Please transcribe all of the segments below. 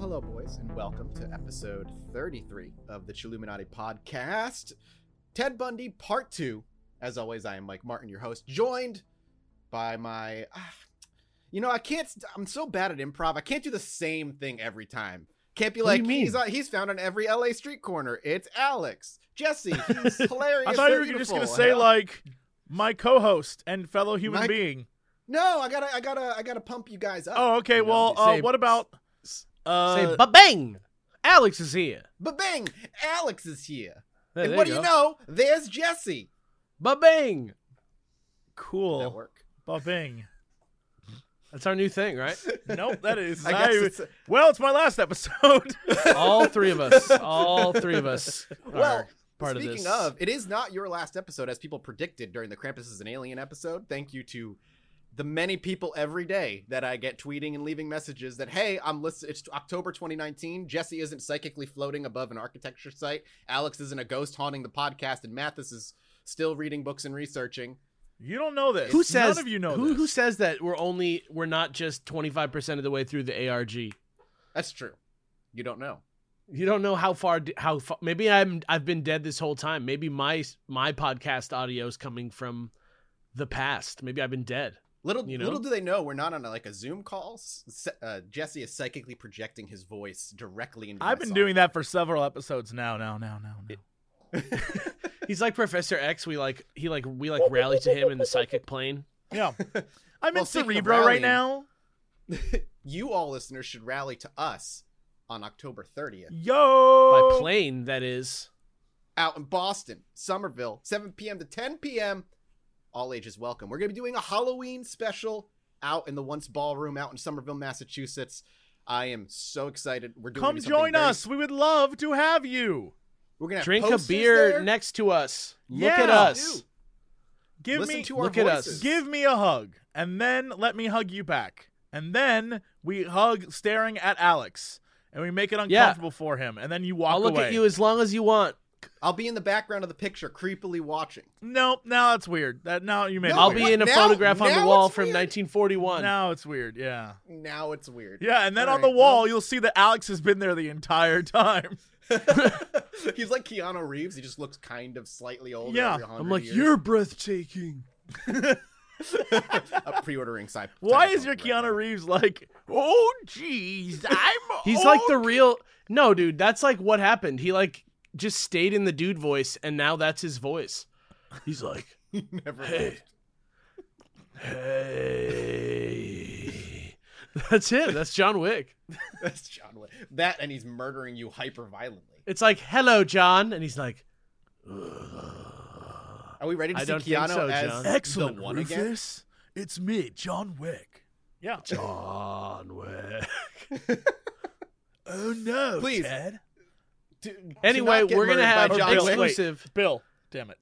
hello, boys, and welcome to episode 33 of the Chilluminati podcast. Ted Bundy, part two. As always, I am Mike Martin, your host, joined by my. ah, you know, I can't. I'm so bad at improv. I can't do the same thing every time. Can't be like he's on, he's found on every LA street corner. It's Alex, Jesse. He's hilarious. I thought you were and just gonna say like my co-host and fellow human Mike- being. No, I gotta, I gotta, I gotta pump you guys up. Oh, okay. you know? Well, uh, what about uh, Say ba bang! Alex is here. Ba bang! Alex is here. Hey, and what do go. you know? There's Jesse. Ba bang! That cool work. Bing? That's our new thing, right? Nope, that is. I guess I- it's, well, it's my last episode. All three of us. All three of us. well. are part of Speaking this. of, it is not your last episode, as people predicted during the Krampus is an Alien episode. Thank you to the many people every day that I get tweeting and leaving messages that, hey, I'm listening. It's October 2019. Jesse isn't psychically floating above an architecture site. Alex isn't a ghost haunting the podcast, and Mathis is still reading books and researching. you don't know this. who says None of you know who, this. who says that we're only we're not just 25% of the way through the ARG? That's true. You don't know. You don't know how far how far, maybe I'm I've been dead this whole time. Maybe my my podcast audio is coming from the past. Maybe I've been dead. Little You know? little do they know we're not on a, like a Zoom call. S- Uh, Jesse is psychically projecting his voice directly into. I've been software. doing that for several episodes now. Now, now, now, now. He's like Professor X. We like he like we like rally to him in the psychic plane. Yeah, I'm Well, in speaking of Cerebro right now. you all listeners should rally to us on October 30th Yo, By plane, that is. out in Boston, Somerville, 7 p.m. to 10 p.m. All ages welcome. We're going to be doing a Halloween special out in the Once Ballroom out in Somerville, Massachusetts. I am so excited. We're doing Come join very- us. We would love to have you. We're gonna Drink a beer there. next to us. Look Yeah. at us. Give Listen me, to our look at us. give me a hug, and then let me hug you back, and then we hug staring at Alex, and we make it Yeah. uncomfortable for him, and then you walk I'll look away. at you as long as you want. I'll be in the background of the picture, creepily watching. Nope, now that's weird. That now you made. No, I'll weird. be in a Now- photograph on the wall from weird. 1941. Now it's weird. Yeah. Now it's weird. Yeah, and then All on the wall well- you'll see that Alex has been there the entire time. He's like Keanu Reeves. He just looks kind of slightly older. Yeah. every I'm like, years. you're breathtaking. a pre-ordering side. Why is your Keanu Reeves like? Oh, jeez, I'm. He's like the real. No, dude, that's like what happened. He like just stayed in the dude voice, and now that's his voice. He's like, He never Hey. left. hey. That's him. That's John Wick. That's John Wick. That and he's murdering you hyper violently. It's like, hello, John, and he's like, Are we ready to I see don't think Keanu so, as John. Excellent, the one again? It's me, John Wick. Yeah. John Wick. Oh no, Please. Ted. To- to Anyway, not get we're gonna murdered by have John Wick. exclusive. Bill. Damn it.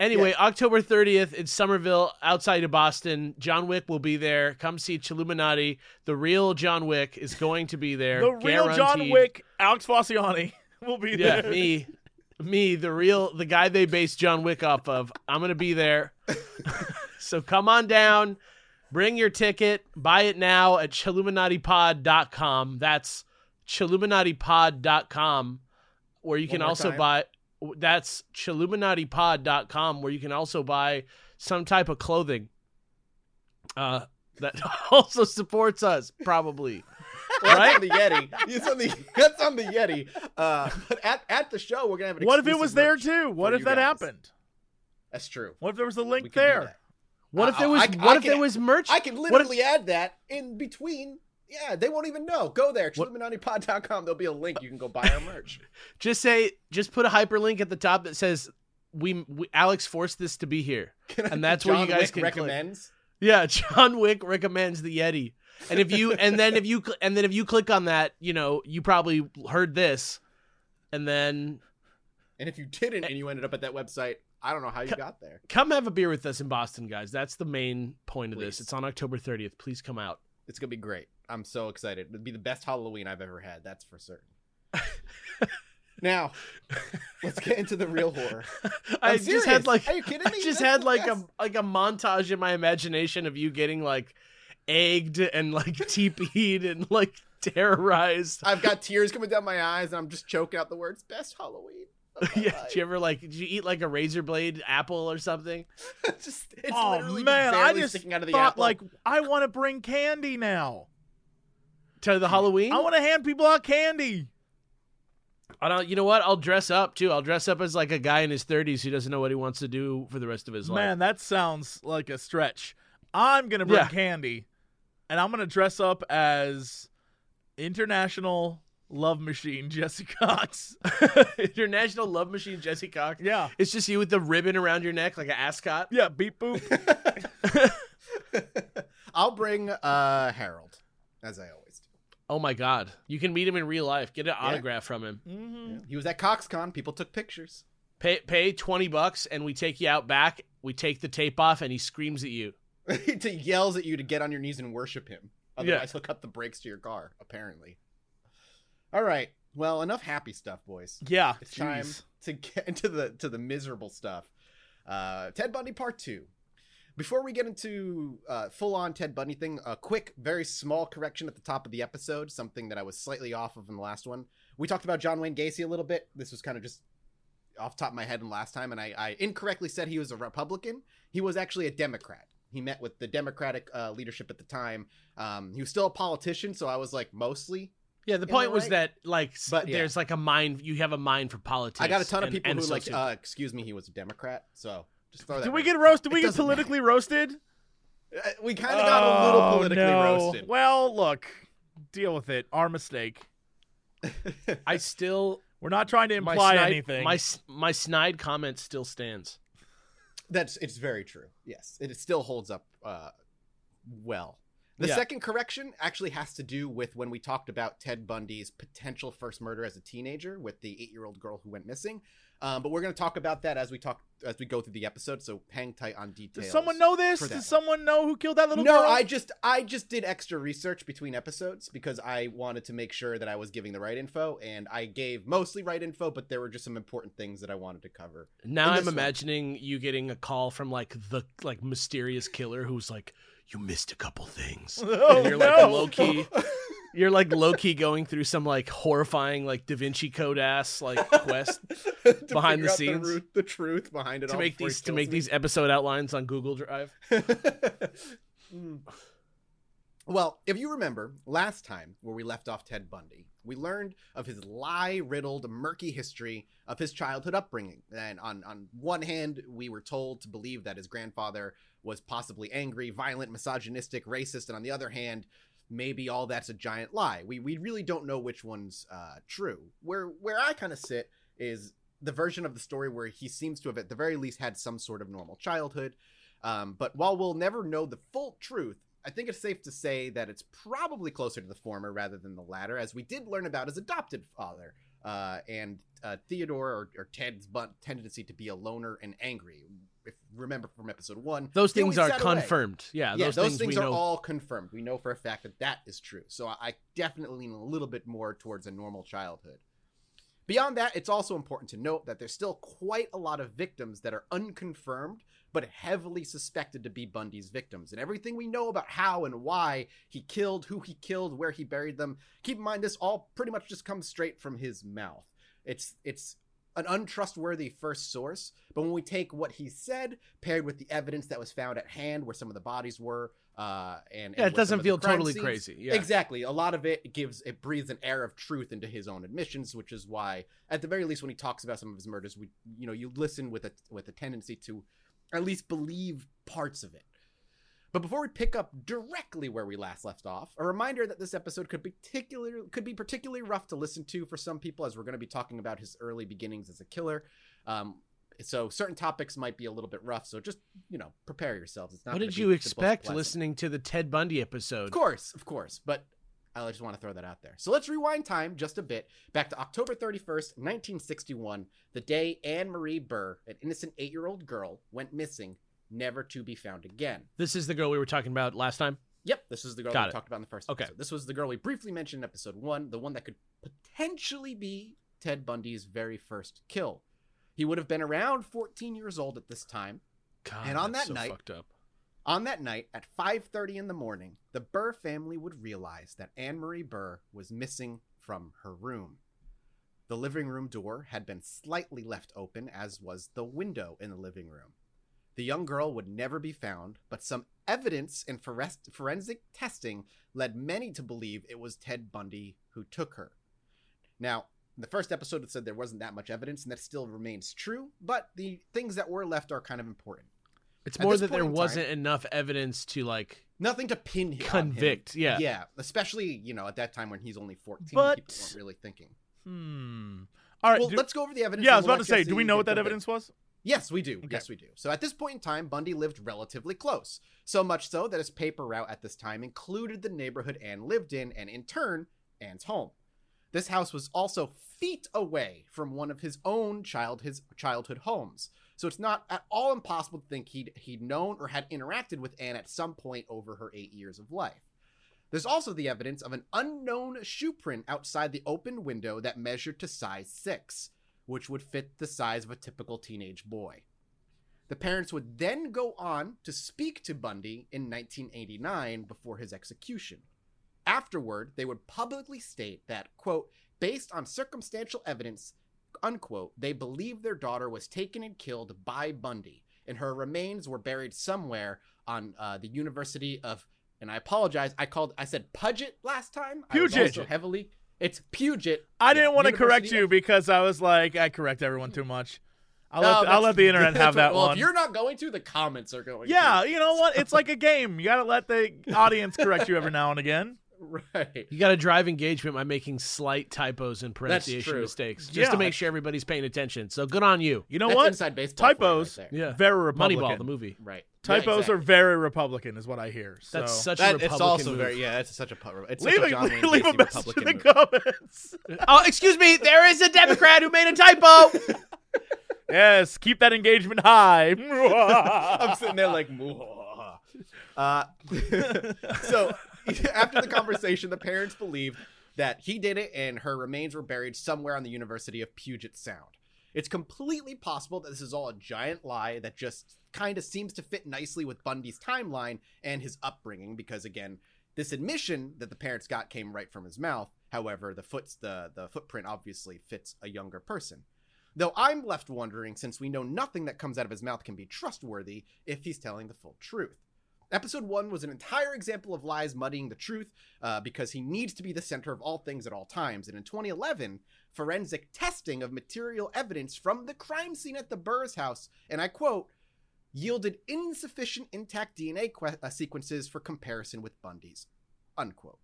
Anyway, October 30th in Somerville, outside of Boston. John Wick will be there. Come see Chilluminati. The real John Wick is going to be there. The real John. Wick, Alex Faciane, will be Yeah, there. me. Me, the real, the guy they based John Wick off of. I'm going to be there. so come on down. Bring your ticket. Buy it now at chilluminatipod.com. That's chilluminatipod.com, where you One can also time. buy. That's chilluminatipod.com, where you can also buy some type of clothing. Uh, that also supports us, probably. Well, Right? That's on the Yetee. It's on the, that's on the Yetee. Uh, but at, at the show, we're gonna have an What if it was there too? What if that guys. happened? That's true. What if there was a link there? What if there was? I- what I if can- there was merch? I can What if- literally add that in between. Yeah, they won't even know. Go there, chilluminatipod.com. There'll be a link. You can go buy our merch. just say just put a hyperlink at the top that says we, we Alex forced this to be here. And that's where you guys Wick can click. Yeah, John Wick recommends the Yetee. And if you and then if you and then if you click on that, you know, you probably heard this. And then And if you didn't and you ended up at that website, I don't know how you got there. come have a beer with us in Boston, guys. That's the main point of this. It's on October 30th. Please come out. It's gonna be great. I'm so excited. It'd be the best Halloween I've ever had. That's for certain. now, let's get into the real horror. I I'm just had like Are you kidding me? I just That's had like best. a like a montage in my imagination of you getting like egged and like teepeed and like terrorized. I've got tears coming down my eyes, and I'm just choking out the words "best Halloween." yeah, life." did you ever like? Did you eat like a razor blade apple or something? just, it's oh man, I just sticking out of the thought apple. like I want to bring candy now. To the Halloween? I want to hand people out candy. I don't. You know what? I'll dress up too. I'll dress up as like a guy in his 30s who doesn't know what he wants to do for the rest of his life. Man, that sounds like a stretch. I'm gonna bring Yeah. candy, and I'm gonna dress up as international love machine Jesse Cox. International Love Machine Jesse Cox. yeah, It's just you with the ribbon around your neck like an ascot. yeah, beep boop. I'll bring uh Harold, as I always do. Oh my god. You can meet him in real life. Get an Yeah. autograph from him. hmm He was at CoxCon. People took pictures. Pay pay 20 bucks and we take you out back. We take the tape off and he screams at you. he yells at you to get on your knees and worship him. Otherwise, he'll cut the brakes to your car. Apparently. All right. Well, enough happy stuff, boys. Yeah, It's time to get into the to the miserable stuff. Uh, Ted Bundy Part Two. Before we get into uh, full on Ted Bundy thing, a quick, very small correction at the top of the episode. Something that I was slightly off of in the last one. We talked about John Wayne Gacy a little bit. This was kind of just off the top of my head in last time, and I, I incorrectly said he was a Republican. He was actually a Democrat. He met with the Democratic uh, leadership at the time. Um, he was still a politician, so I was like mostly Yeah, the point I was right? that like But, yeah. there's like a mind you have a mind for politics. I got a ton of and- people and who like, uh, excuse me, he was a Democrat. So just throw that. Did we get roasted? Did we get doesn't matter. politically roasted? Uh, we kind of got a little Oh, politically no. roasted. Well, look, deal with it. Our mistake. I still We're not trying to my imply snide, anything. My my snide comment still stands. That's it's very true. Yes, it still holds up uh, well. The Yeah. second correction actually has to do with when we talked about Ted Bundy's potential first murder as a teenager with the eight-year-old girl who went missing. Um, but we're going to talk about that as we talk as we go through the episode. So hang tight on details. Does someone know this? Does someone know who killed that little no, girl? I just I just did extra research between episodes because I wanted to make sure that I was giving the right info, and I gave mostly right info, but there were just some important things that I wanted to cover. Now I'm this one. imagining you getting a call from like the like mysterious killer who's like, "You missed a couple things." Oh, and you're like no. low key. You're like low key going through some like horrifying like Da Vinci Code ass like quest Behind the scenes. root- the, truth behind it to make these to make me. these episode outlines on Google Drive. Mm. Well, if you remember last time where we left off Ted Bundy, we learned of his lie-riddled, murky history of his childhood upbringing. And on on one hand, we were told to believe that his grandfather was possibly angry, violent, misogynistic, racist, and on the other hand, maybe all that's a giant lie. We we really don't know which one's uh, true. Where where I kind of sit is the version of the story where he seems to have at the very least had some sort of normal childhood. Um, but while we'll never know the full truth, I think it's safe to say that it's probably closer to the former rather than the latter, as we did learn about his adopted father uh, and uh, Theodore or, or Ted's tendency to be a loner and angry. If remember from episode one, Those things are confirmed. Yeah, Yeah, those, those, things, things, we are know. all confirmed. We know for a fact that that is true. So I, I definitely lean a little bit more towards a normal childhood. Beyond that, it's also important to note that there's still quite a lot of victims that are unconfirmed but heavily suspected to be Bundy's victims. And everything we know about how and why he killed, who he killed, where he buried them, keep in mind this all pretty much just comes straight from his mouth. It's it's an untrustworthy first source, but when we take what he said paired with the evidence that was found at hand where some of the bodies were, uh, and, and Yeah, it doesn't feel totally scenes- crazy. Yeah. Exactly. A lot of it gives it breathes an air of truth into his own admissions, which is why, at the very least, when he talks about some of his murders, we you know you listen with a with a tendency to at least believe parts of it. But before we pick up directly where we last left off, a reminder that this episode could particular could be particularly rough to listen to for some people, as we're going to be talking about his early beginnings as a killer. Um, so certain topics might be a little bit rough. So just you know, prepare yourselves. It's not. What did you expect listening to the Ted Bundy episode? Of course, of course. But I just want to throw that out there. So let's rewind time just a bit back to October 31st, 1961, the day Ann Marie Burr, an innocent eight year old girl, went missing, never to be found again. This is the girl we were talking about last time. Yep, this is the girl Got we it. talked about in the first Okay. episode. This was the girl we briefly mentioned in episode one, the one that could potentially be Ted Bundy's very first kill. He would have been around 14 years old at this time. God, And on that's that so night- fucked up. On that night at 5:30 in the morning, the Burr family would realize that Ann Marie Burr was missing from her room. The living room door had been slightly left open as was the window in the living room. The young girl would never be found, but some evidence and forens- forensic testing led many to believe it was Ted Bundy who took her. Now, the first episode, it said there wasn't that much evidence, and that still remains true, but the things that were left are kind of important. It's At more that there in time- wasn't enough evidence to like Nothing to pin him. on him. convict. Yeah. Yeah, especially, you know, at that time when he's only 14, But- people weren't really thinking. Hmm. All right. well, do- let's go over the evidence. yeah, I was about to say, do we know what that evidence was? Yes, we do. Okay. Yes, we do. So at this point in time, Bundy lived relatively close. So much so that his paper route at this time included the neighborhood Ann lived in, and in turn, Ann's home. This house was also feet away from one of his own child his childhood homes. So it's not at all impossible to think he'd he'd known or had interacted with Ann at some point over her eight years of life. There's also the evidence of an unknown shoe print outside the open window that measured to size 6, which would fit the size of a typical teenage boy. The parents would then go on to speak to Bundy in 1989 before his execution. Afterward, they would publicly state that, quote, based on circumstantial evidence, unquote, they believe their daughter was taken and killed by Bundy, and her remains were buried somewhere on uh, the University of, and I apologize, I called, I said Pudget last time. I was also heavily, it's Puget. I didn't Yeah, want to correct you because I was like, I correct everyone too much. I'll, No, let, the, I'll let the internet have that one. well, one. if you're not going to, the comments are going Yeah, to. you know what? It's like a game. You got to let the audience correct you every now and again. Right. You got to drive engagement by making slight typos and pronunciation mistakes, just Yeah. to make sure everybody's paying attention. So good on you. You know That's what? inside baseball. Typos. Right. Yeah. Very Republican. Moneyball, the movie. right. Typos Yeah, are very Republican, is what I hear. So. That's such a Republican it's also move. very yeah. It's such a pu- it's leave such a a, John Wayne leave a Gacy message in Republican the move. comments. Oh, excuse me. There is a Democrat who made a typo. yes, keep that engagement high. I'm sitting there like, uh, so after the conversation, the parents believed that he did it and her remains were buried somewhere on the University of Puget Sound. It's completely possible that this is all a giant lie that just kind of seems to fit nicely with Bundy's timeline and his upbringing because again, this admission that the parents got came right from his mouth. However, the foot's the the footprint obviously fits a younger person. Though I'm left wondering, since we know nothing that comes out of his mouth can be trustworthy, if he's telling the full truth. Episode 1 was an entire example of lies muddying the truth uh, because he needs to be the center of all things at all times. And in 2011, forensic testing of material evidence from the crime scene at the Burrs house, and I quote, yielded insufficient intact DNA que- uh, sequences for comparison with Bundy's, unquote.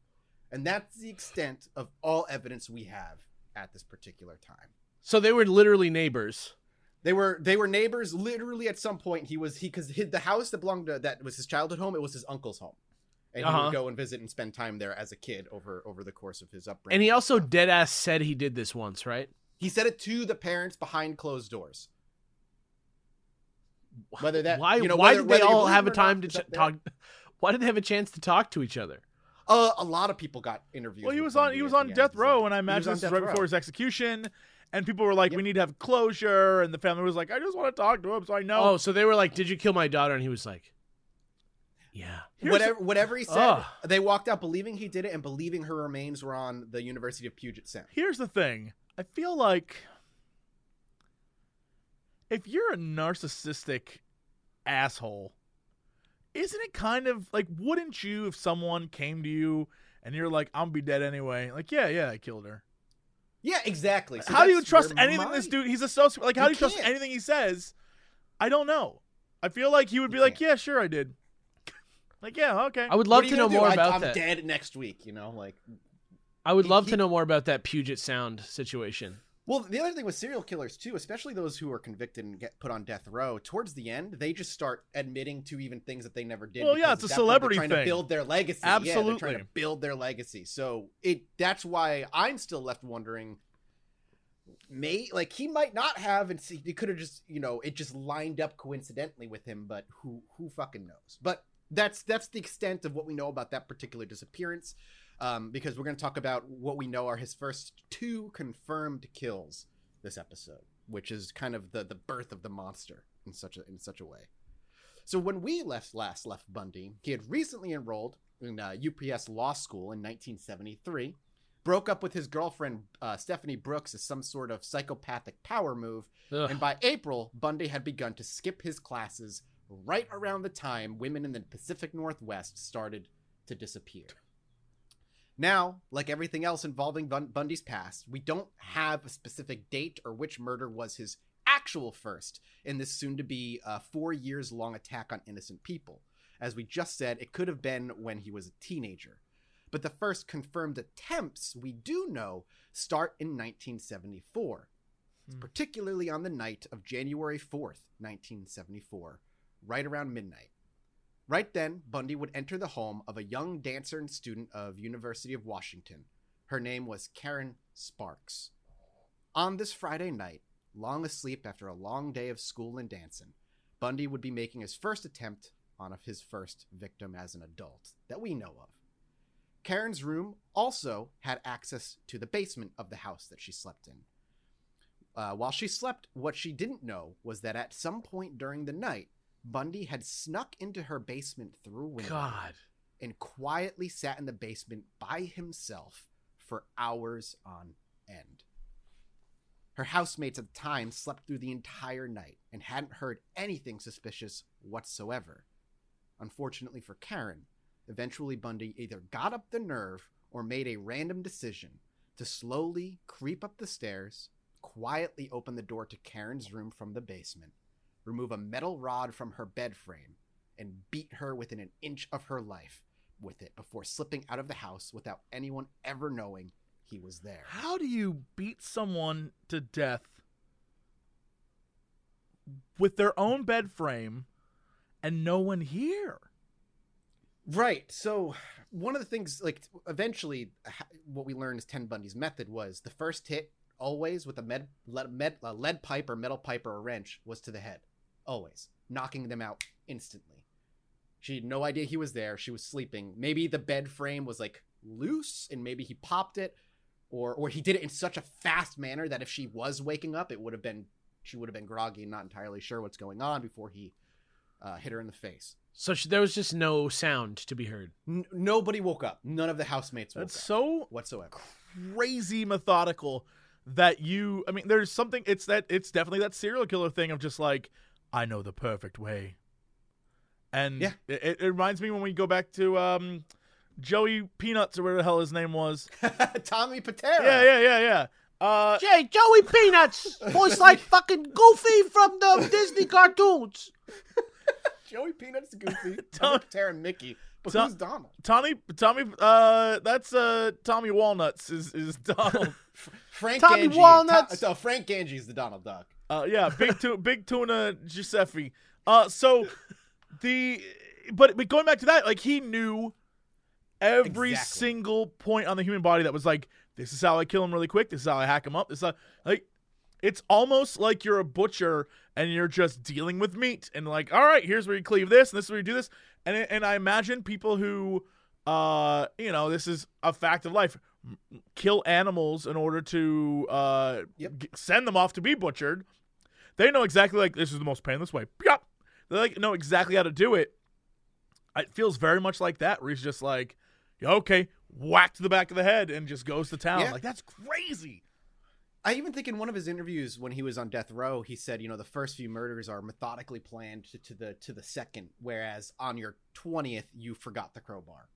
And that's the extent of all evidence we have at this particular time. so they were literally neighbors. They were they were neighbors. Literally, at some point, he was he because the house that belonged to that was his childhood home. It was his uncle's home, and he Uh-huh. would go and visit and spend time there as a kid over over the course of his upbringing. And he also dead ass said he did this once, right? he said it to the parents behind closed doors. Whether that why you know, why whether- did they all have a time not, to ch- talk? Why did they have a chance to talk to each other? Uh, a lot of people got interviewed. well, he was on he was on death end. row, and I He imagine this is right row. before his execution. And people were like, Yep. "We need to have closure," and the family was like, "I just want to talk to him, so I know." Oh, so they were like, "Did you kill my daughter?" And he was like, "Yeah." Here's- whatever whatever he said, Ugh. they walked out believing he did it and believing her remains were on the University of Puget Sound. Here's the thing. I feel like if you're a narcissistic asshole, isn't it kind of like wouldn't you if someone came to you and you're like, I'm gonna be dead anyway? Like, yeah, yeah, I killed her. Yeah, exactly. So how do you trust anything my- this dude he's a sociopath. like how You do you trust can't. anything he says? I don't know. I feel like he would You be like, can't. Yeah, sure I did. like, yeah, okay. I would love to know do? more I- about I'm that. dead next week. You know, like I would He- love he- to know more about that Puget Sound situation. Well, the other thing with serial killers too, especially those who are convicted and get put on death row, towards the end they just start admitting to even things that they never did. Well, yeah, it's a celebrity trying thing. to build their legacy. Yeah, they're trying to build their legacy. So it that's why I'm still left wondering. May like he might not have, and see, he could have just you know it just lined up coincidentally with him, but who who fucking knows? But that's that's the extent of what we know about that particular disappearance. Um, because we're going to talk about what we know are his first two confirmed kills this episode, which is kind of the the birth of the monster in such a in such a way. So when we left last left Bundy, he had recently enrolled in uh, UPS Law School in 1973, broke up with his girlfriend uh, Stephanie Brooks as some sort of psychopathic power move, Ugh. and by April, Bundy had begun to skip his classes right around the time women in the Pacific Northwest started to disappear. Now, like everything else involving Bun- Bundy's past, we don't have a specific date or which murder was his actual first in this soon to be uh, four years long attack on innocent people. As we just said, it could have been when he was a teenager. But the first confirmed attempts we do know start in 1974, Hmm. particularly on the night of January 4th, 1974, right around midnight. Right then, Bundy would enter the home of a young dancer and student of University of Washington. Her name was Karen Sparks. On this Friday night, long asleep after a long day of school and dancing, Bundy would be making his first attempt on his first victim as an adult that we know of. Karen's room also had access to the basement of the house that she slept in. Uh, while she slept, what she didn't know was that at some point during the night, Bundy had snuck into her basement through a window God. and quietly sat in the basement by himself for hours on end. Her housemates at the time slept through the entire night and hadn't heard anything suspicious whatsoever. Unfortunately for Karen, eventually Bundy either got up the nerve or made a random decision to slowly creep up the stairs, quietly open the door to Karen's room from the basement, remove a metal rod from her bed frame, and beat her within an inch of her life with it before slipping out of the house without anyone ever knowing he was there. How do you beat someone to death with their own bed frame and no one here? Right. So one of the things, like, eventually, what we learned is Ted Bundy's method was the first hit always with a med, lead, med, a lead pipe or metal pipe or a wrench was to the head, always knocking them out instantly. She had no idea he was there. She was sleeping. Maybe the bed frame was like loose, and maybe he popped it, or or he did it in such a fast manner that if she was waking up, it would have been she would have been groggy and not entirely sure what's going on before he uh, hit her in the face. So sh- there was just no sound to be heard. N- nobody woke up. None of the housemates woke That's up so whatsoever. crazy methodical that you I mean there's something it's that it's definitely that serial killer thing of just like I know the perfect way. And Yeah. it, it reminds me when we go back to um Joey Peanuts or whatever the hell his name was. Tommy Pitera. Yeah, yeah, yeah, yeah. Uh Jay, Joey Peanuts, voice like fucking Goofy from the Disney cartoons. Joey Peanuts, Goofy, Tom- Tommy Pitera, and Mickey. But Tom- who's Donald? Tommy Tommy uh that's uh Tommy Walnuts is is Donald. Frank Tommy Gange. Walnuts. To- no, Frank Gange is the Donald Duck. Uh, yeah, big tu- big tuna Giuseppe. Uh, so the but but going back to that, like he knew every Exactly. single point on the human body that was like, this is how I kill him really quick. This is how I hack him up. This is how, like. It's almost like you're a butcher and you're just dealing with meat and like, all right, here's where you cleave this and this is where you do this. And and I imagine people who, uh, you know, this is a fact of life, kill animals in order to uh Yep. g- send them off to be butchered. They know exactly like this is the most painless way. Yup. They like know exactly how to do it. It feels very much like that, where he's just like, yeah, okay, whack to the back of the head and just goes to town. Yeah. Like that's crazy. I even think in one of his interviews when he was on death row, he said, you know, the first few murders are methodically planned to, to the to the second, whereas on your twentieth you forgot the crowbar,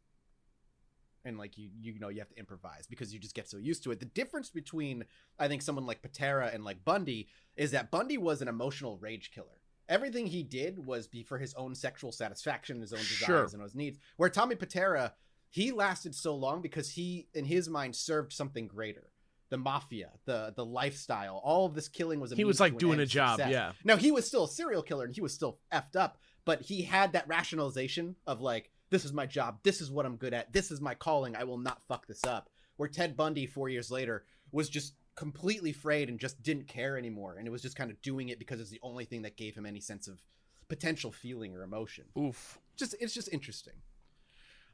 and like you you know you have to improvise because you just get so used to it. The difference between I think someone like Pitera and like Bundy is that Bundy was an emotional rage killer. Everything he did was be for his own sexual satisfaction, his own desires, Sure. and his needs. Where Tommy Pitera, he lasted so long because he, in his mind, served something greater the mafia, the the lifestyle, all of this killing was. A He was like doing a job, success. yeah. Now he was still a serial killer and he was still effed up, but he had that rationalization of like, this is my job, this is what I'm good at, this is my calling, I will not fuck this up. Where Ted Bundy, four years later, was just completely frayed and just didn't care anymore, and it was just kind of doing it because it's the only thing that gave him any sense of potential feeling or emotion Oof. just it's just interesting.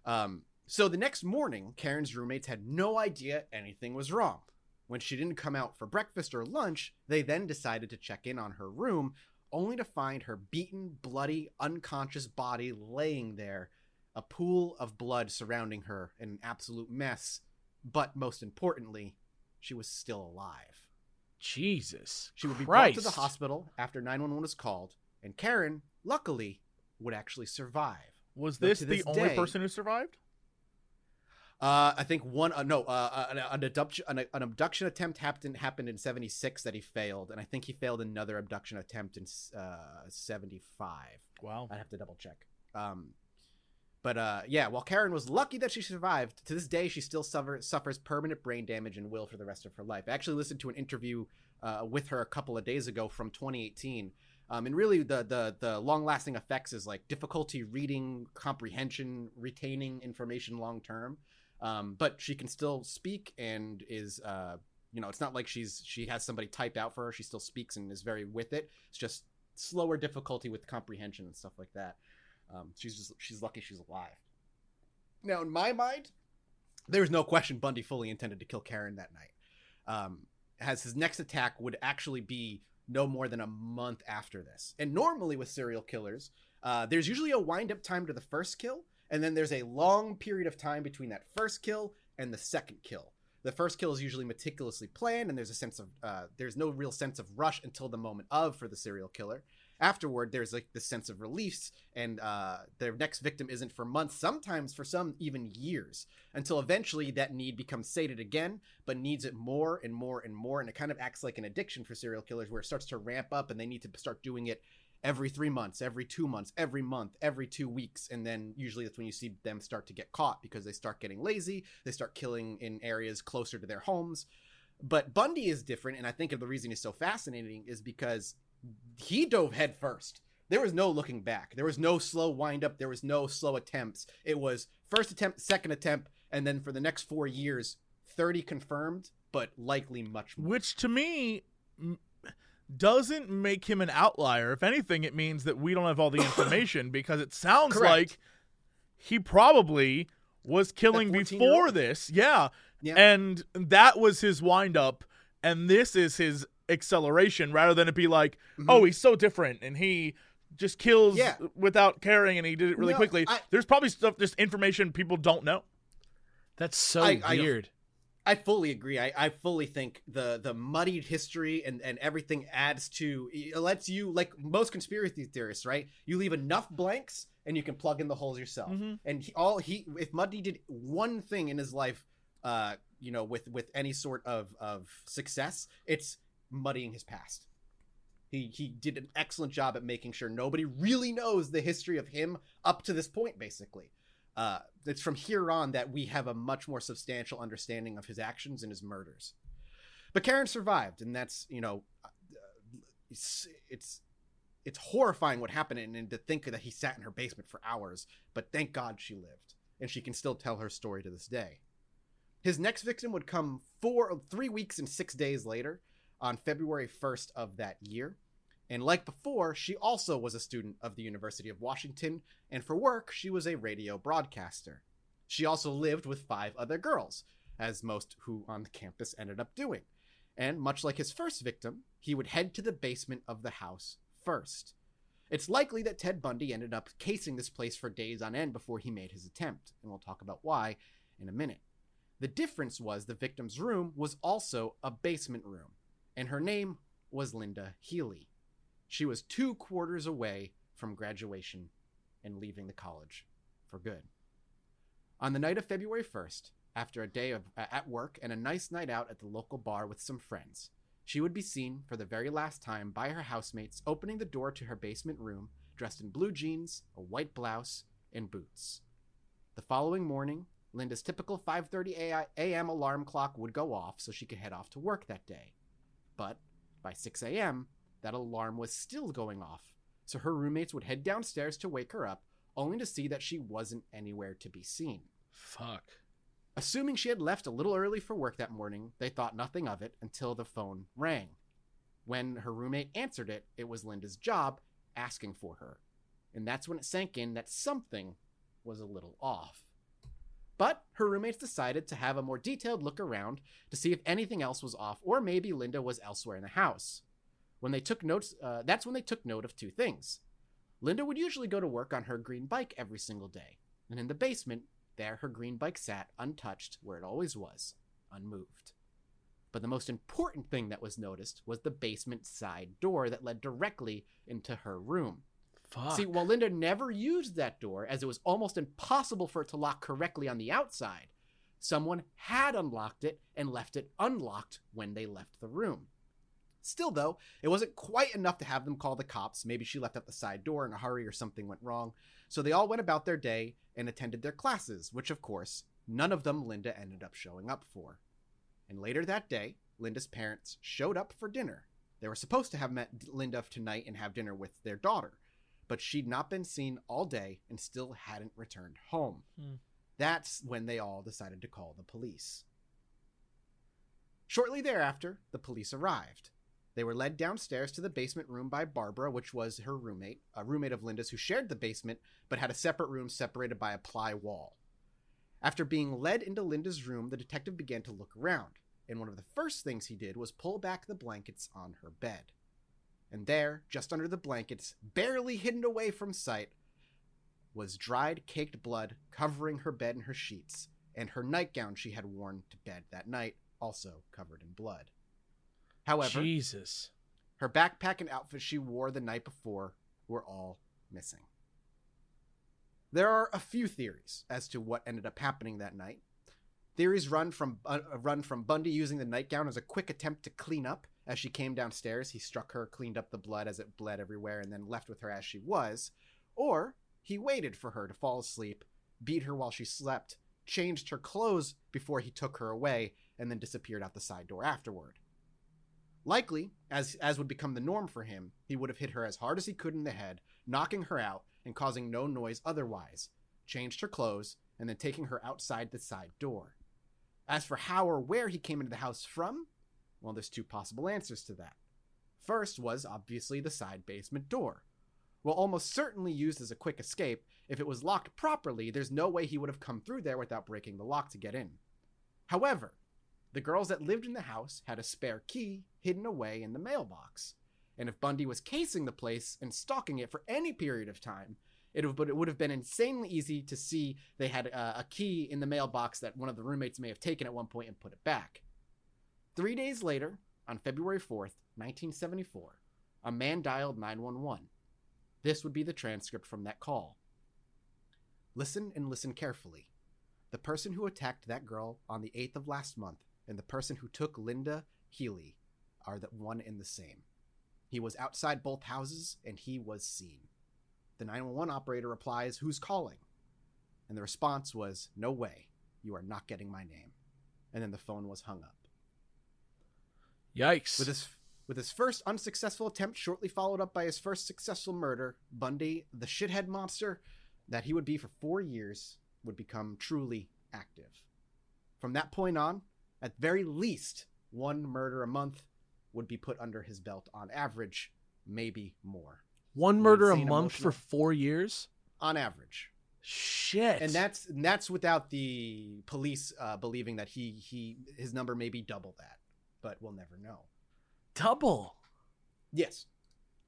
Um, so the next morning, Karen's roommates had no idea anything was wrong. When she didn't come out for breakfast or lunch, they then decided to check in on her room, only to find her beaten, bloody, unconscious body laying there, a pool of blood surrounding her, in an absolute mess. But most importantly, she was still alive. Jesus. She would be Christ. brought to the hospital after 911 was called, and Karen, luckily, would actually survive. Was Though this the this only person who survived? Uh, I think one, uh, no, uh, an, an abduction, an, an abduction attempt happened happened in '76 that he failed, and I think he failed another abduction attempt in uh, '75. Wow. I'd have to double check. Um, but uh, yeah, while Karen was lucky that she survived, to this day she still suffer, suffers permanent brain damage and will for the rest of her life. I actually listened to an interview uh, with her a couple of days ago from 2018. Um, and really, the the the long lasting effects is like difficulty reading, comprehension, retaining information long term. Um, but she can still speak and is uh, you know, it's not like she's she has somebody typed out for her. She still speaks and is very with it. It's just slower difficulty with comprehension and stuff like that. Um, she's just she's lucky she's alive. Now, in my mind, there's no question Bundy fully intended to kill Karen that night. Um, as his next attack would actually be no more than a month after this. And normally with serial killers, uh, there's usually a wind up time to the first kill, and then there's a long period of time between that first kill and the second kill. The first kill is usually meticulously planned, and there's a sense of uh, there's no real sense of rush until the moment of for the serial killer. Afterward, there's like this sense of release, and uh, their next victim isn't for months, sometimes for some even years, until eventually that need becomes sated again, but needs it more and more and more, and it kind of acts like an addiction for serial killers, where it starts to ramp up, and they need to start doing it every three months, every two months, every month, every two weeks. And then usually that's when you see them start to get caught because they start getting lazy. They start killing in areas closer to their homes. But Bundy is different. And I think the reason he's so fascinating is because he dove head first. There was no looking back. There was no slow wind up. There was no slow attempts. It was first attempt, second attempt, and then for the next four years, 30 confirmed, but likely much more. Which to me doesn't make him an outlier. If anything, it means that we don't have all the information because it sounds Correct. like he probably was killing before this. Yeah. Yeah. And that was his wind up, and this is his acceleration rather than it be like, Mhm. oh, he's so different and he just kills Yeah. without caring and he did it really No, quickly. I- There's probably stuff, just information people don't know. That's so I- I- weird. I fully agree. I, I fully think the the muddied history and, and everything adds to it lets you like most conspiracy theorists, right? You leave enough blanks and you can plug in the holes yourself. Mhm. And he, all he if Muddy did one thing in his life, uh, you know, with with any sort of of success, it's muddying his past. He he did an excellent job at making sure nobody really knows the history of him up to this point, basically. Uh, it's from here on that we have a much more substantial understanding of his actions and his murders. But Karen survived, and that's you know, uh, it's it's, it's horrifying what happened, and, and to think that he sat in her basement for hours. But thank God she lived, and she can still tell her story to this day. His next victim would come four, three weeks and six days later, on February 1st of that year. And like before, she also was a student of the University of Washington, and for work, she was a radio broadcaster. She also lived with five other girls, as most who on the campus ended up doing. And much like his first victim, he would head to the basement of the house first. It's likely that Ted Bundy ended up casing this place for days on end before he made his attempt, and we'll talk about why in a minute. The difference was the victim's room was also a basement room, and her name was Lynda Healy. She was two quarters away from graduation and leaving the college for good. On the night of February 1st, after a day of, uh, at work and a nice night out at the local bar with some friends, she would be seen for the very last time by her housemates opening the door to her basement room dressed in blue jeans, a white blouse, and boots. The following morning, Lynda's typical 5:30 a.m. alarm clock would go off so she could head off to work that day. But by 6 a.m., that alarm was still going off, so her roommates would head downstairs to wake her up, only to see that she wasn't anywhere to be seen. Fuck. Assuming she had left a little early for work that morning, they thought nothing of it until the phone rang. When her roommate answered it, it was Lynda's job asking for her. And that's when it sank in that something was a little off. But her roommates decided to have a more detailed look around to see if anything else was off, or maybe Lynda was elsewhere in the house. When they took notes, uh, that's when they took note of two things. Lynda would usually go to work on her green bike every single day, and in the basement, there her green bike sat untouched where it always was, unmoved. But the most important thing that was noticed was the basement side door that led directly into her room. Fuck. See, while Lynda never used that door, as it was almost impossible for it to lock correctly on the outside, someone had unlocked it and left it unlocked when they left the room. Still, though, it wasn't quite enough to have them call the cops. Maybe she left out the side door in a hurry or something went wrong. So they all went about their day and attended their classes, which, of course, none of them Lynda ended up showing up for. And later that day, Lynda's parents showed up for dinner. They were supposed to have met Lynda tonight and have dinner with their daughter, but she'd not been seen all day and still hadn't returned home. Hmm. That's when they all decided to call the police. Shortly thereafter, the police arrived. They were led downstairs to the basement room by Barbara, which was her roommate, a roommate of Lynda's who shared the basement but had a separate room separated by a ply wall. After being led into Lynda's room, the detective began to look around, and one of the first things he did was pull back the blankets on her bed. And there, just under the blankets, barely hidden away from sight, was dried, caked blood covering her bed and her sheets, and her nightgown she had worn to bed that night, also covered in blood. However, Jesus. her backpack and outfit she wore the night before were all missing. There are a few theories as to what ended up happening that night. Theories run from uh, run from Bundy using the nightgown as a quick attempt to clean up. As she came downstairs, he struck her, cleaned up the blood as it bled everywhere, and then left with her as she was. Or he waited for her to fall asleep, beat her while she slept, changed her clothes before he took her away, and then disappeared out the side door afterward. Likely, as as would become the norm for him, he would have hit her as hard as he could in the head, knocking her out and causing no noise otherwise, changed her clothes, and then taking her outside the side door. As for how or where he came into the house from, well, there's two possible answers to that. First was obviously the side basement door. Well, almost certainly used as a quick escape, if it was locked properly, there's no way he would have come through there without breaking the lock to get in. However, the girls that lived in the house had a spare key hidden away in the mailbox. And if Bundy was casing the place and stalking it for any period of time, it would, have been insanely easy to see they had a key in the mailbox that one of the roommates may have taken at one point and put it back. Three days later, on February 4th, 1974, a man dialed 911. This would be the transcript from that call. Listen and listen carefully. The person who attacked that girl on the 8th of last month and the person who took Lynda Healy are the one and the same. He was outside both houses and he was seen. The 911 operator replies, Who's calling? And the response was, No way. You are not getting my name. And then the phone was hung up. Yikes. With his with his first unsuccessful attempt shortly followed up by his first successful murder, Bundy, the shithead monster that he would be for 4 years, would become truly active. From that point on, at very least, one murder a month would be put under his belt on average, maybe more. One murder a month for four years? On average. Shit. And that's and that's without the police uh, believing that he he his number may be double that, but we'll never know. double. Yes.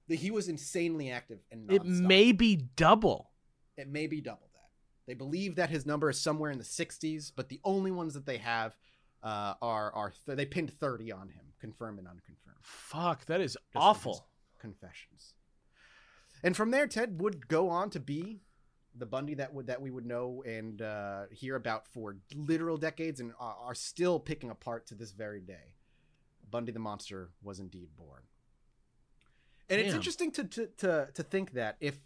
He was insanely active and It may be double. it may be double that. They believe that his number is somewhere in the 60s, but the only ones that they have uh, are are th- they pinned 30 on him, confirmed and unconfirmed Fuck, that is from awful. confessions. And from there, Ted would go on to be the Bundy that would that we would know and uh, hear about for literal decades, and are, are still picking apart to this very day. Bundy the monster was indeed born. And it's interesting to, to to to think that if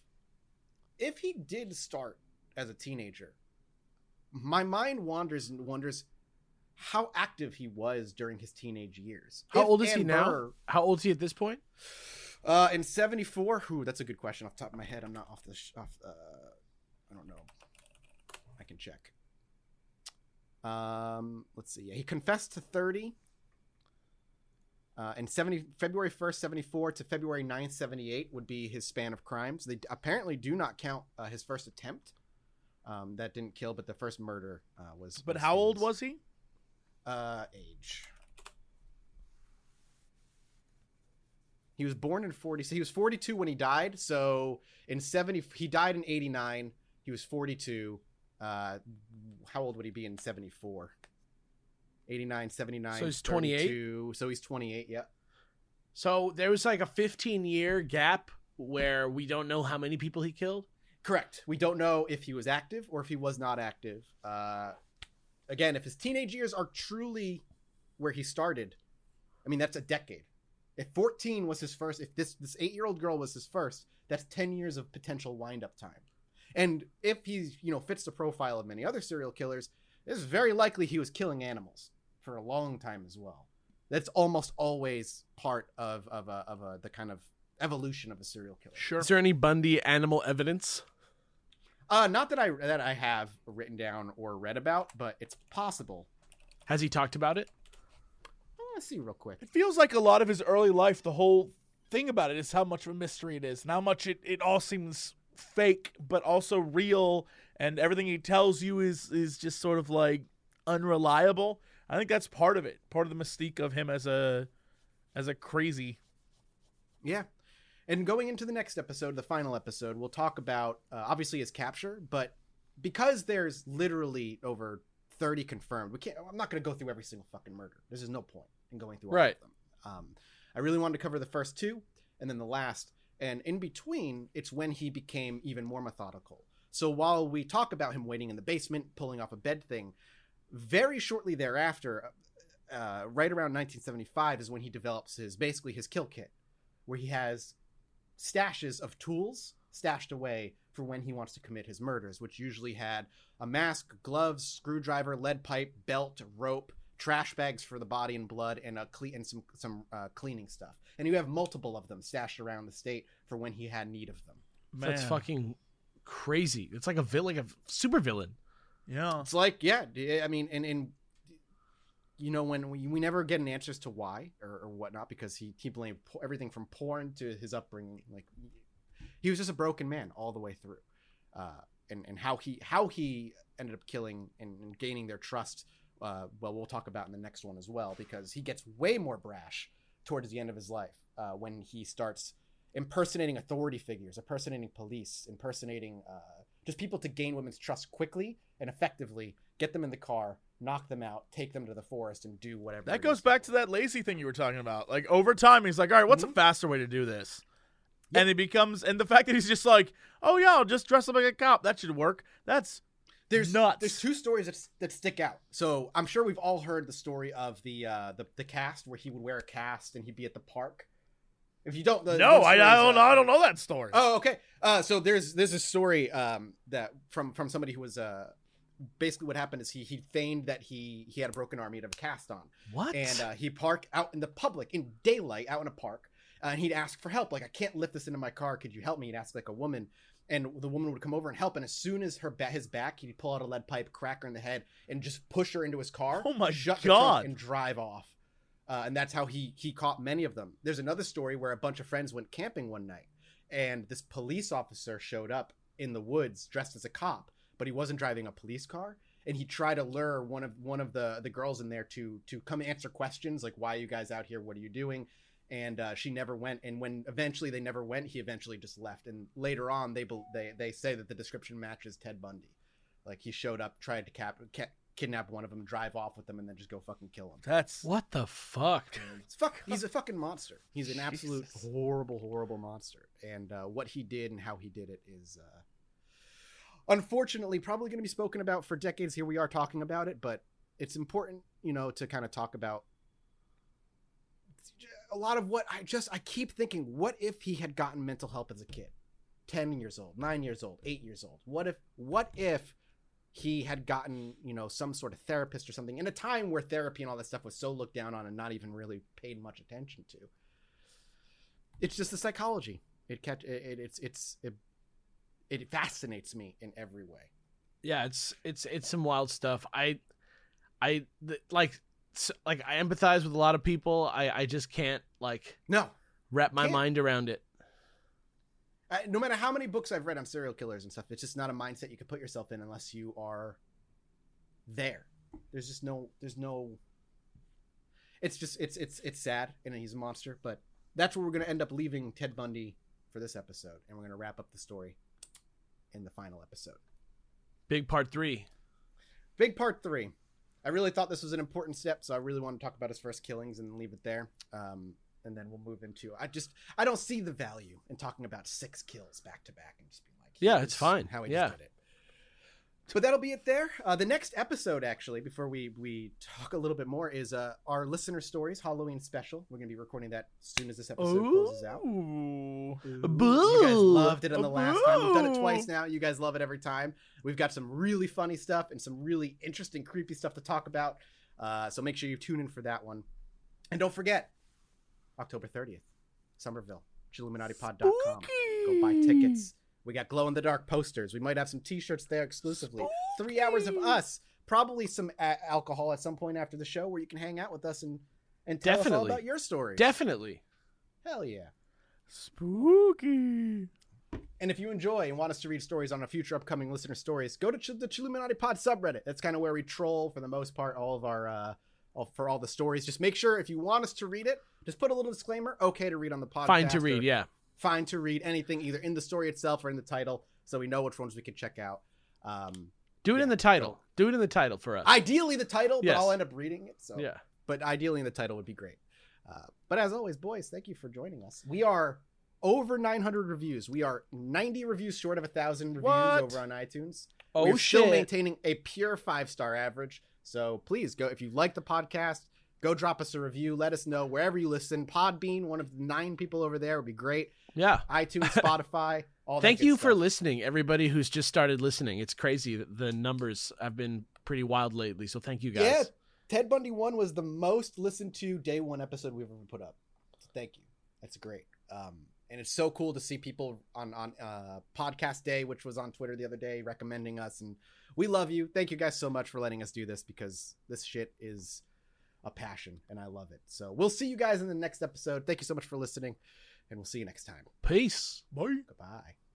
if he did start as a teenager, my mind wanders and wonders how active he was during his teenage years. How If old is he now? Burr- How old is he at this point? uh, in '74, who? That's a good question. Off the top of my head, I'm not off the. Sh- off. Uh, I don't know. I can check. Um, let's see. Yeah, He confessed to 30. Uh, and 70 February 1st, 74 to February 9th, 78 would be his span of crimes. They apparently do not count uh, his first attempt. Um, that didn't kill, but the first murder uh, was. But was how old was he? Uh, age. He was born in 40. So he was 42 when he died. So in 70, he died in 89. He was 42. Uh, how old would he be in 74? 89, 79. So he's 28? So he's 28. Yeah. So there was like a 15 year gap where we don't know how many people he killed. Correct. We don't know if he was active or if he was not active. Uh, again, if his teenage years are truly where he started, I mean that's a decade. If 14 was his first, if this this eight year old girl was his first, that's 10 years of potential wind up time. And if he's you know fits the profile of many other serial killers, it's very likely he was killing animals for a long time as well. That's almost always part of of a, of a, the kind of evolution of a serial killer. Sure. Is there any Bundy animal evidence? Uh, not that I that I have written down or read about, but it's possible. Has he talked about it? Oh, Let's see real quick. It feels like a lot of his early life, the whole thing about it is how much of a mystery it is and how much it, it all seems fake but also real and everything he tells you is is just sort of like unreliable. I think that's part of it. Part of the mystique of him as a as a crazy. Yeah. And going into the next episode, the final episode, we'll talk about uh, obviously his capture, but because there's literally over 30 confirmed, we can't. I'm not going to go through every single fucking murder. There's just no point in going through all Right. of them. Um, I really wanted to cover the first two and then the last, and in between, it's when he became even more methodical. So while we talk about him waiting in the basement, pulling off a bed thing, very shortly thereafter, uh, right around 1975, is when he develops his basically his kill kit, where he has stashes of tools stashed away for when he wants to commit his murders, which usually had a mask, gloves, screwdriver, lead pipe, belt, rope, trash bags for the body and blood, and a cle- and some some uh, cleaning stuff. And you have multiple of them stashed around the state for when he had need of them. That's fucking crazy. It's like a villain, like a super villain. Yeah. It's like, yeah, I mean, and and you know when we, we never get an answers to why or, or whatnot because he he blamed everything from porn to his upbringing. Like he was just a broken man all the way through, uh, and and how he how he ended up killing and, and gaining their trust. Uh, well, we'll talk about in the next one as well because he gets way more brash towards the end of his life uh, when he starts impersonating authority figures, impersonating police, impersonating uh, just people to gain women's trust quickly and effectively, get them in the car, knock them out, take them to the forest, and do whatever. That goes back to that lazy thing you were talking about. Like over time, he's like, all right, what's a Mhm. faster way to do this? Yep. And it becomes, and the fact that he's just like, oh yeah, I'll just dress up like a cop. That should work. That's there's nuts. There's two stories that, that stick out. So I'm sure we've all heard the story of the uh, the the cast where he would wear a cast and he'd be at the park. If you don't, the, no, I, I don't, uh, I don't know that story. Oh, okay. Uh, so there's there's a story um, that from from somebody who was uh, basically what happened is he he feigned that he he had a broken arm, he had a cast on, What? and uh, he parked out in the public in daylight, out in a park, uh, and he'd ask for help. Like, I can't lift this into my car. Could you help me? He'd ask like a woman, and the woman would come over and help. And as soon as her ba- his back, he'd pull out a lead pipe, crack her in the head, and just push her into his car. Oh my shut God. and drive off. Uh, and that's how he he caught many of them. There's another story where a bunch of friends went camping one night, and this police officer showed up in the woods dressed as a cop, but he wasn't driving a police car. And he tried to lure one of one of the the girls in there to to come answer questions like why are you guys out here? What are you doing? And uh, she never went. And when eventually they never went he eventually just left. And later on they they they say that the description matches ted bundy. Like he showed up tried to cap, ca- kidnap one of them drive off with them and then just go fucking kill them. That's what the fuck? it's fuck he's a fucking monster he's an absolute Jesus. horrible horrible monster and uh, what he did and how he did it is uh, unfortunately probably going to be spoken about for decades here we are talking about it but it's important you know to kind of talk about a lot of what i just i keep thinking what if he had gotten mental help as a kid 10 years old 9 years old 8 years old what if what if he had gotten you know some sort of therapist or something in a time where therapy and all that stuff was so looked down on and not even really paid much attention to it's just the psychology it catch it, it it's it's it, it fascinates me in every way Yeah, it's it's it's some wild stuff. I I like like I empathize with a lot of people. I I just can't like no wrap my Can't. mind around it. I, no matter how many books I've read on serial killers and stuff, it's just not a mindset you can put yourself in unless you are there. There's just no, there's no. It's just it's it's it's sad, and he's a monster. But that's where we're going to end up leaving Ted Bundy for this episode, and we're going to wrap up the story in the final episode. Big part three. Big part three. I really thought this was an important step, so I really want to talk about his first killings and leave it there. Um, and then we'll move into. I just I don't see the value in talking about six kills back to back and just being like, Yeah, it's fine. How he Yeah. did it. But that'll be it there. Uh, the next episode, actually, before we we talk a little bit more, is uh, our listener stories Halloween special. We're gonna be recording that as soon as this episode closes out. Ooh. You guys loved it on the last time. We've done it twice now. You guys love it every time. We've got some really funny stuff and some really interesting, creepy stuff to talk about. Uh, so make sure you tune in for that one. And don't forget, October 30th, Somerville, chilluminatipod.com. Go buy tickets. We got glow in the dark posters. We might have some t shirts there exclusively. Three hours of us. Probably some a- alcohol at some point after the show where you can hang out with us and, and tell us all about your story. Definitely. Hell yeah. Spooky. And if you enjoy and want us to read stories on a future upcoming listener stories, go to Ch- the Chilluminati Pod subreddit. That's kind of where we troll for the most part all of our uh all, for all the stories. Just make sure if you want us to read it, just put a little disclaimer. Okay to read on the podcast. Fine to read. Yeah. Fine to read anything either in the story itself or in the title, so we know which ones we can check out. Um, Do it Yeah, in the title. Do it in the title for us. ideally the title, but Yes. I'll end up reading it. So yeah. but ideally in the title would be great. Uh, but as always, boys, thank you for joining us. We are over 900 reviews. We are 90 reviews short of a thousand reviews What? over on iTunes. Oh We're still maintaining a pure five star average. So please go if you like the podcast, go drop us a review. Let us know wherever you listen. Podbean, one of the nine people over there, would be great. yeah. iTunes, Spotify, all. Thank you for listening, everybody who's just started listening. It's crazy. The numbers have been pretty wild lately. So thank you guys. Yeah, Ted Bundy one was the most listened to day one episode we've ever put up. So thank you. That's great. Um, and it's so cool to see people on on uh, podcast day, which was on Twitter the other day, recommending us. And we love you. Thank you guys so much for letting us do this because this shit is a passion, and I love it. So we'll see you guys in the next episode. Thank you so much for listening, and we'll see you next time. Peace. Bye. Goodbye.